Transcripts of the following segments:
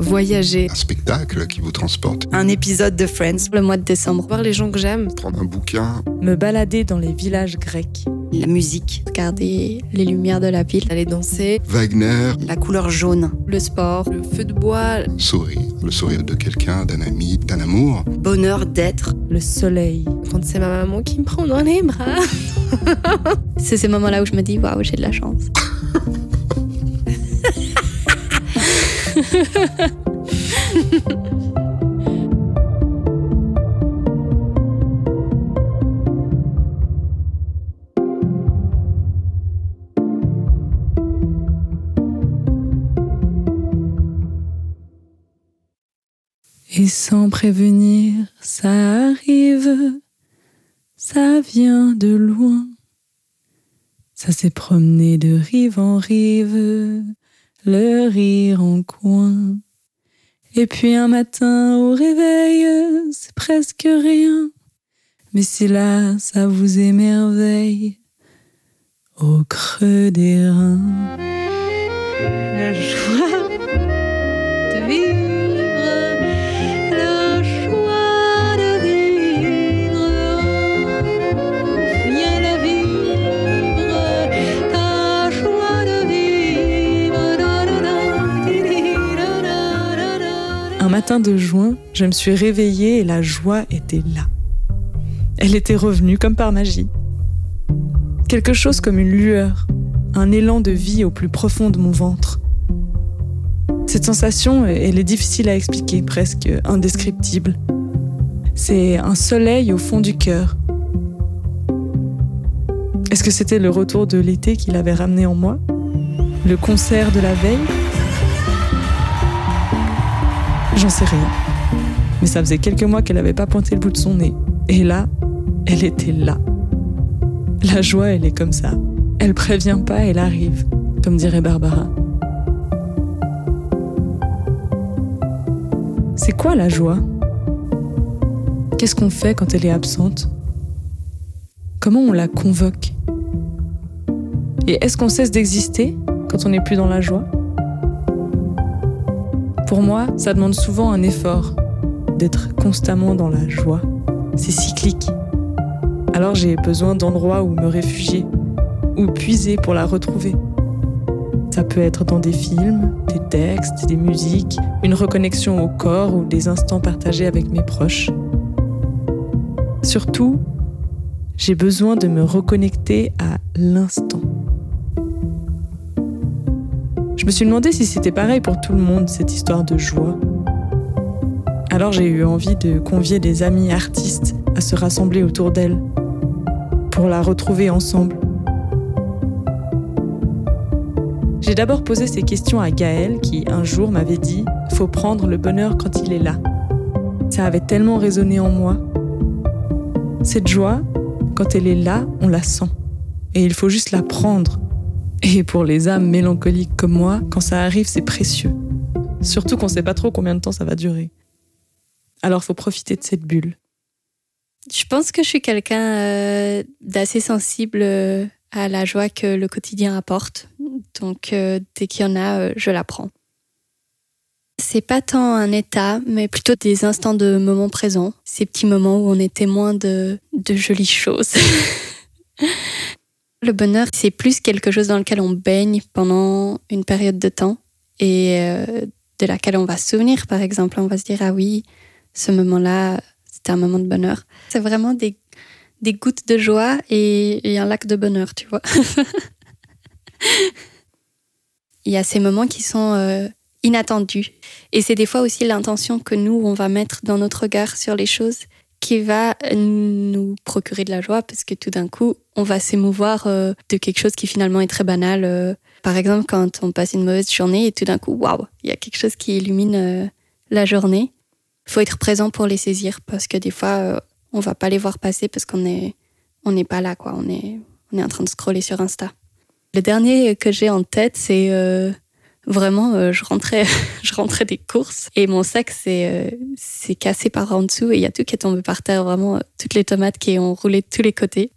Voyager. Un spectacle qui vous transporte. Un épisode de Friends le mois de décembre. Voir les gens que j'aime. Prendre un bouquin. Me balader dans les villages grecs. La musique. Regarder les lumières de la ville. Aller danser. Wagner. La couleur jaune. Le sport. Le feu de bois. Sourire. Le sourire de quelqu'un, d'un ami, d'un amour. Bonheur d'être. Le soleil. Quand c'est ma maman qui me prend dans les bras. c'est ces moments-là où je me dis waouh, j'ai de la chance. Et sans prévenir, ça arrive, ça vient de loin. Ça s'est promené de rive en rive, le rire en coin. Et puis un matin au réveil, c'est presque rien. Mais si là, ça vous émerveille, au creux des reins. Matin de juin, je me suis réveillée et la joie était là. Elle était revenue comme par magie. Quelque chose comme une lueur, un élan de vie au plus profond de mon ventre. Cette sensation, elle est difficile à expliquer, presque indescriptible. C'est un soleil au fond du cœur. Est-ce que c'était le retour de l'été qu'il avait ramené en moi? Le concert de la veille? J'en sais rien. Mais ça faisait quelques mois qu'elle n'avait pas pointé le bout de son nez. Et là, elle était là. La joie, elle est comme ça. Elle prévient pas, elle arrive, comme dirait Barbara. C'est quoi la joie? Qu'est-ce qu'on fait quand elle est absente? Comment on la convoque? Et est-ce qu'on cesse d'exister quand on n'est plus dans la joie? Pour moi, ça demande souvent un effort d'être constamment dans la joie. C'est cyclique. Alors j'ai besoin d'endroits où me réfugier, où puiser pour la retrouver. Ça peut être dans des films, des textes, des musiques, une reconnexion au corps ou des instants partagés avec mes proches. Surtout, j'ai besoin de me reconnecter à l'instant. Je me suis demandé si c'était pareil pour tout le monde, cette histoire de joie. Alors j'ai eu envie de convier des amis artistes à se rassembler autour d'elle pour la retrouver ensemble. J'ai d'abord posé ces questions à Gaël qui un jour m'avait dit ⁇ Faut prendre le bonheur quand il est là ⁇ Ça avait tellement résonné en moi. Cette joie, quand elle est là, on la sent. Et il faut juste la prendre. Et pour les âmes mélancoliques comme moi, quand ça arrive, c'est précieux. Surtout qu'on sait pas trop combien de temps ça va durer. Alors faut profiter de cette bulle. Je pense que je suis quelqu'un euh, d'assez sensible euh, à la joie que le quotidien apporte. Donc, euh, dès qu'il y en a, je la prends. C'est pas tant un état, mais plutôt des instants de moments présents. Ces petits moments où on est témoin de, de jolies choses. le bonheur, c'est plus quelque chose dans lequel on baigne pendant une période de temps et euh, de laquelle on va se souvenir. Par exemple, on va se dire, ah oui, ce moment-là, c'était un moment de bonheur. C'est vraiment des, des gouttes de joie et, un lac de bonheur, tu vois. Il y a ces moments qui sont euh, inattendus. Et c'est des fois aussi l'intention que nous, on va mettre dans notre regard sur les choses qui va nous procurer de la joie parce que tout d'un coup, on va s'émouvoir euh, de quelque chose qui finalement est très banal. euh. Par exemple, quand on passe une mauvaise journée et tout d'un coup, waouh, il y a quelque chose qui illumine euh, la journée. Il faut être présent pour les saisir parce que des fois, on va pas les voir passer parce qu'on est, on n'est pas là, quoi. On est, on est en train de scroller sur Insta. Le dernier que j'ai en tête, c'est vraiment, euh, je rentrais, je rentrais des courses et mon sac s'est euh, cassé par en dessous et il y a tout qui est tombé par terre, vraiment euh, toutes les tomates qui ont roulé de tous les côtés.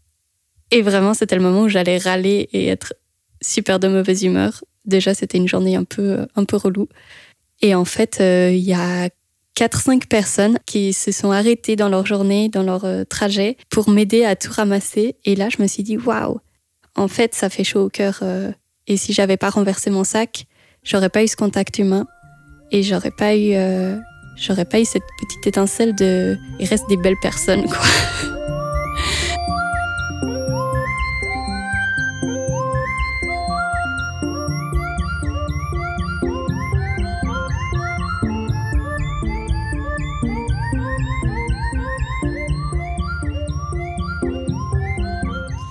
Et vraiment, c'était le moment où j'allais râler et être super de mauvaise humeur. Déjà, c'était une journée un peu, un peu relou. Et en fait, euh, il y a 4-5 personnes qui se sont arrêtées dans leur journée, dans leur euh, trajet, pour m'aider à tout ramasser. Et là, je me suis dit, waouh, en fait, ça fait chaud au cœur. euh, et si j'avais pas renversé mon sac, j'aurais pas eu ce contact humain et j'aurais pas eu, euh, j'aurais pas eu cette petite étincelle de, il reste des belles personnes, quoi.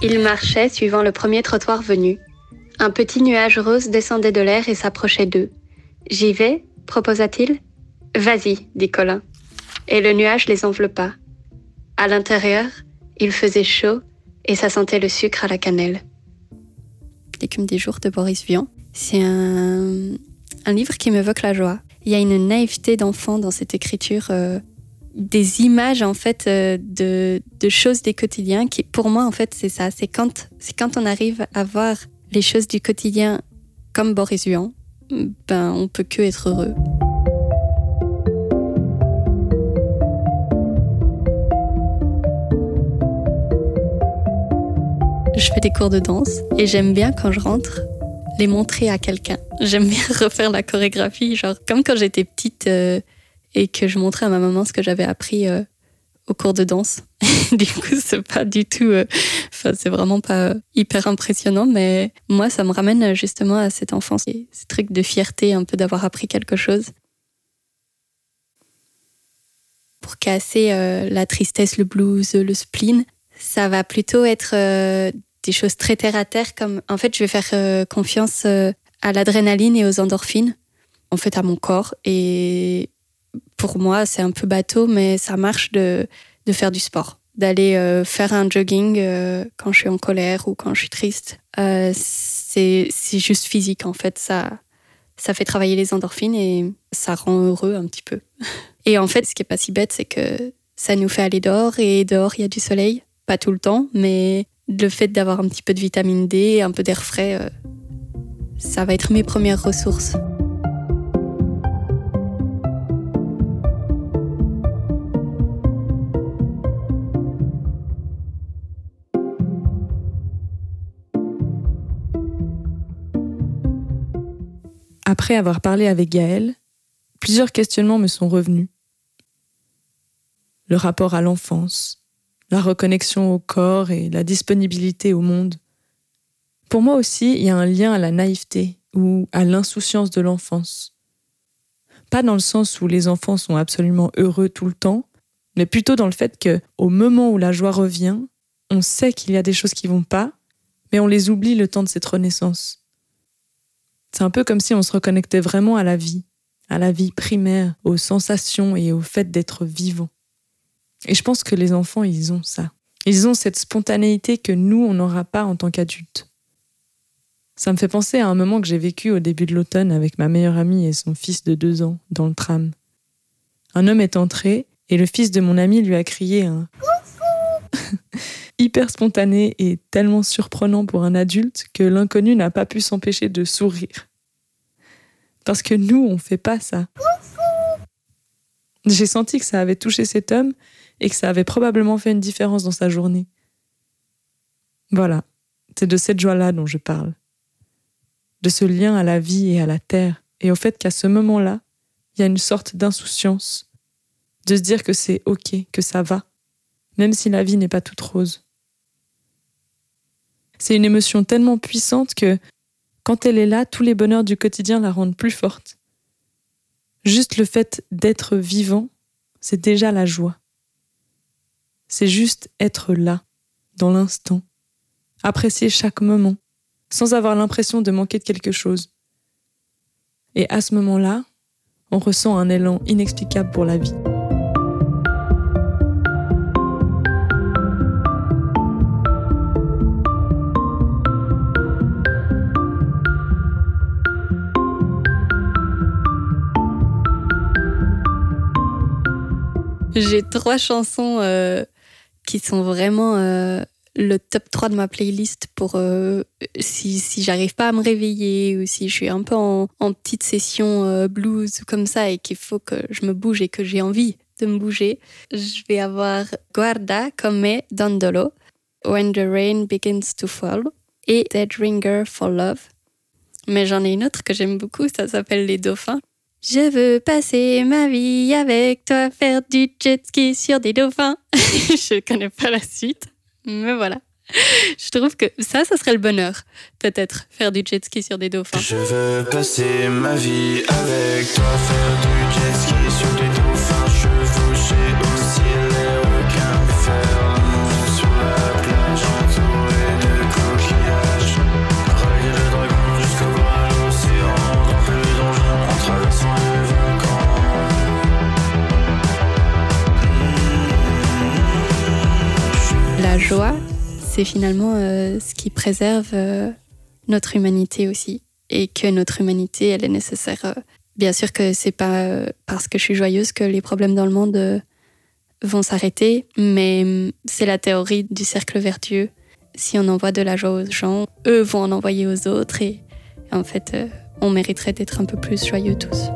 Il marchait suivant le premier trottoir venu. Un petit nuage rose descendait de l'air et s'approchait d'eux. J'y vais proposa-t-il. Vas-y, dit Colin. Et le nuage les enveloppa. À l'intérieur, il faisait chaud et ça sentait le sucre à la cannelle. L'écume des jours de Boris Vian, c'est un, livre qui m'évoque la joie. Il y a une naïveté d'enfant dans cette écriture, euh, des images en fait euh, de, de choses des quotidiens qui, pour moi, en fait, c'est ça. C'est quand, c'est quand on arrive à voir les choses du quotidien comme Boris Vian, ben, on peut que être heureux. Je fais des cours de danse et j'aime bien quand je rentre les montrer à quelqu'un. J'aime bien refaire la chorégraphie, genre comme quand j'étais petite euh, et que je montrais à ma maman ce que j'avais appris euh, au cours de danse. du coup, c'est pas du tout, euh, enfin, c'est vraiment pas euh, hyper impressionnant, mais moi, ça me ramène euh, justement à cette enfance, et ce truc de fierté, un peu d'avoir appris quelque chose. Pour casser la tristesse, le blues, le spleen, ça va plutôt être des choses très terre à terre, comme en fait, je vais faire confiance à l'adrénaline et aux endorphines, en fait, à mon corps. Et pour moi, c'est un peu bateau, mais ça marche de, de faire du sport, d'aller euh, faire un jogging euh, quand je suis en colère ou quand je suis triste. Euh, c'est juste physique, en fait. Ça, ça fait travailler les endorphines et ça rend heureux un petit peu. Et en fait, ce qui est pas si bête, c'est que ça nous fait aller dehors et dehors, il y a du soleil. Pas tout le temps, mais le fait d'avoir un petit peu de vitamine D, un peu d'air frais, euh, ça va être mes premières ressources. Après avoir parlé avec Gaël, plusieurs questionnements me sont revenus. Le rapport à l'enfance, la reconnexion au corps et la disponibilité au monde. Pour moi aussi, il y a un lien à la naïveté ou à l'insouciance de l'enfance. Pas dans le sens où les enfants sont absolument heureux tout le temps, mais plutôt dans le fait que, au moment où la joie revient, on sait qu'il y a des choses qui vont pas, mais on les oublie le temps de cette renaissance. C'est un peu comme si on se reconnectait vraiment à la vie, à la vie primaire, aux sensations et au fait d'être vivant. Et je pense que les enfants, ils ont ça. Ils ont cette spontanéité que nous, on n'aura pas en tant qu'adultes. Ça me fait penser à un moment que j'ai vécu au début de l'automne avec ma meilleure amie et son fils de deux ans dans le tram. Un homme est entré et le fils de mon ami lui a crié un hyper spontané et tellement surprenant pour un adulte que l'inconnu n'a pas pu s'empêcher de sourire. Parce que nous, on fait pas ça. J'ai senti que ça avait touché cet homme et que ça avait probablement fait une différence dans sa journée. Voilà, c'est de cette joie-là dont je parle. De ce lien à la vie et à la terre, et au fait qu'à ce moment-là, il y a une sorte d'insouciance, de se dire que c'est ok, que ça va, même si la vie n'est pas toute rose. C'est une émotion tellement puissante que, quand elle est là, tous les bonheurs du quotidien la rendent plus forte. Juste le fait d'être vivant, c'est déjà la joie. C'est juste être là, dans l'instant, apprécier chaque moment, sans avoir l'impression de manquer de quelque chose. Et à ce moment-là, on ressent un élan inexplicable pour la vie. J'ai trois chansons euh, qui sont vraiment euh, le top 3 de ma playlist pour euh, si, si j'arrive pas à me réveiller ou si je suis un peu en, petite session blues comme ça et qu'il faut que je me bouge et que j'ai envie de me bouger. Je vais avoir Guarda come Dandolo, When the Rain Begins to Fall et Dead Ringer for Love. Mais j'en ai une autre que j'aime beaucoup, ça s'appelle Les Dauphins. Je veux passer ma vie avec toi, faire du jet ski sur des dauphins. je connais pas la suite, mais voilà. Je trouve que ça, ça serait le bonheur, peut-être, faire du jet ski sur des dauphins. Je veux passer ma vie avec toi, faire du jet ski sur c'est finalement euh, ce qui préserve euh, notre humanité aussi. Et que notre humanité, elle est nécessaire. euh. Bien sûr que c'est pas parce que je suis joyeuse que les problèmes dans le monde vont s'arrêter, mais hum, c'est la théorie du cercle vertueux. Si on envoie de la joie aux gens, eux vont en envoyer aux autres et, en fait, on mériterait d'être un peu plus joyeux tous.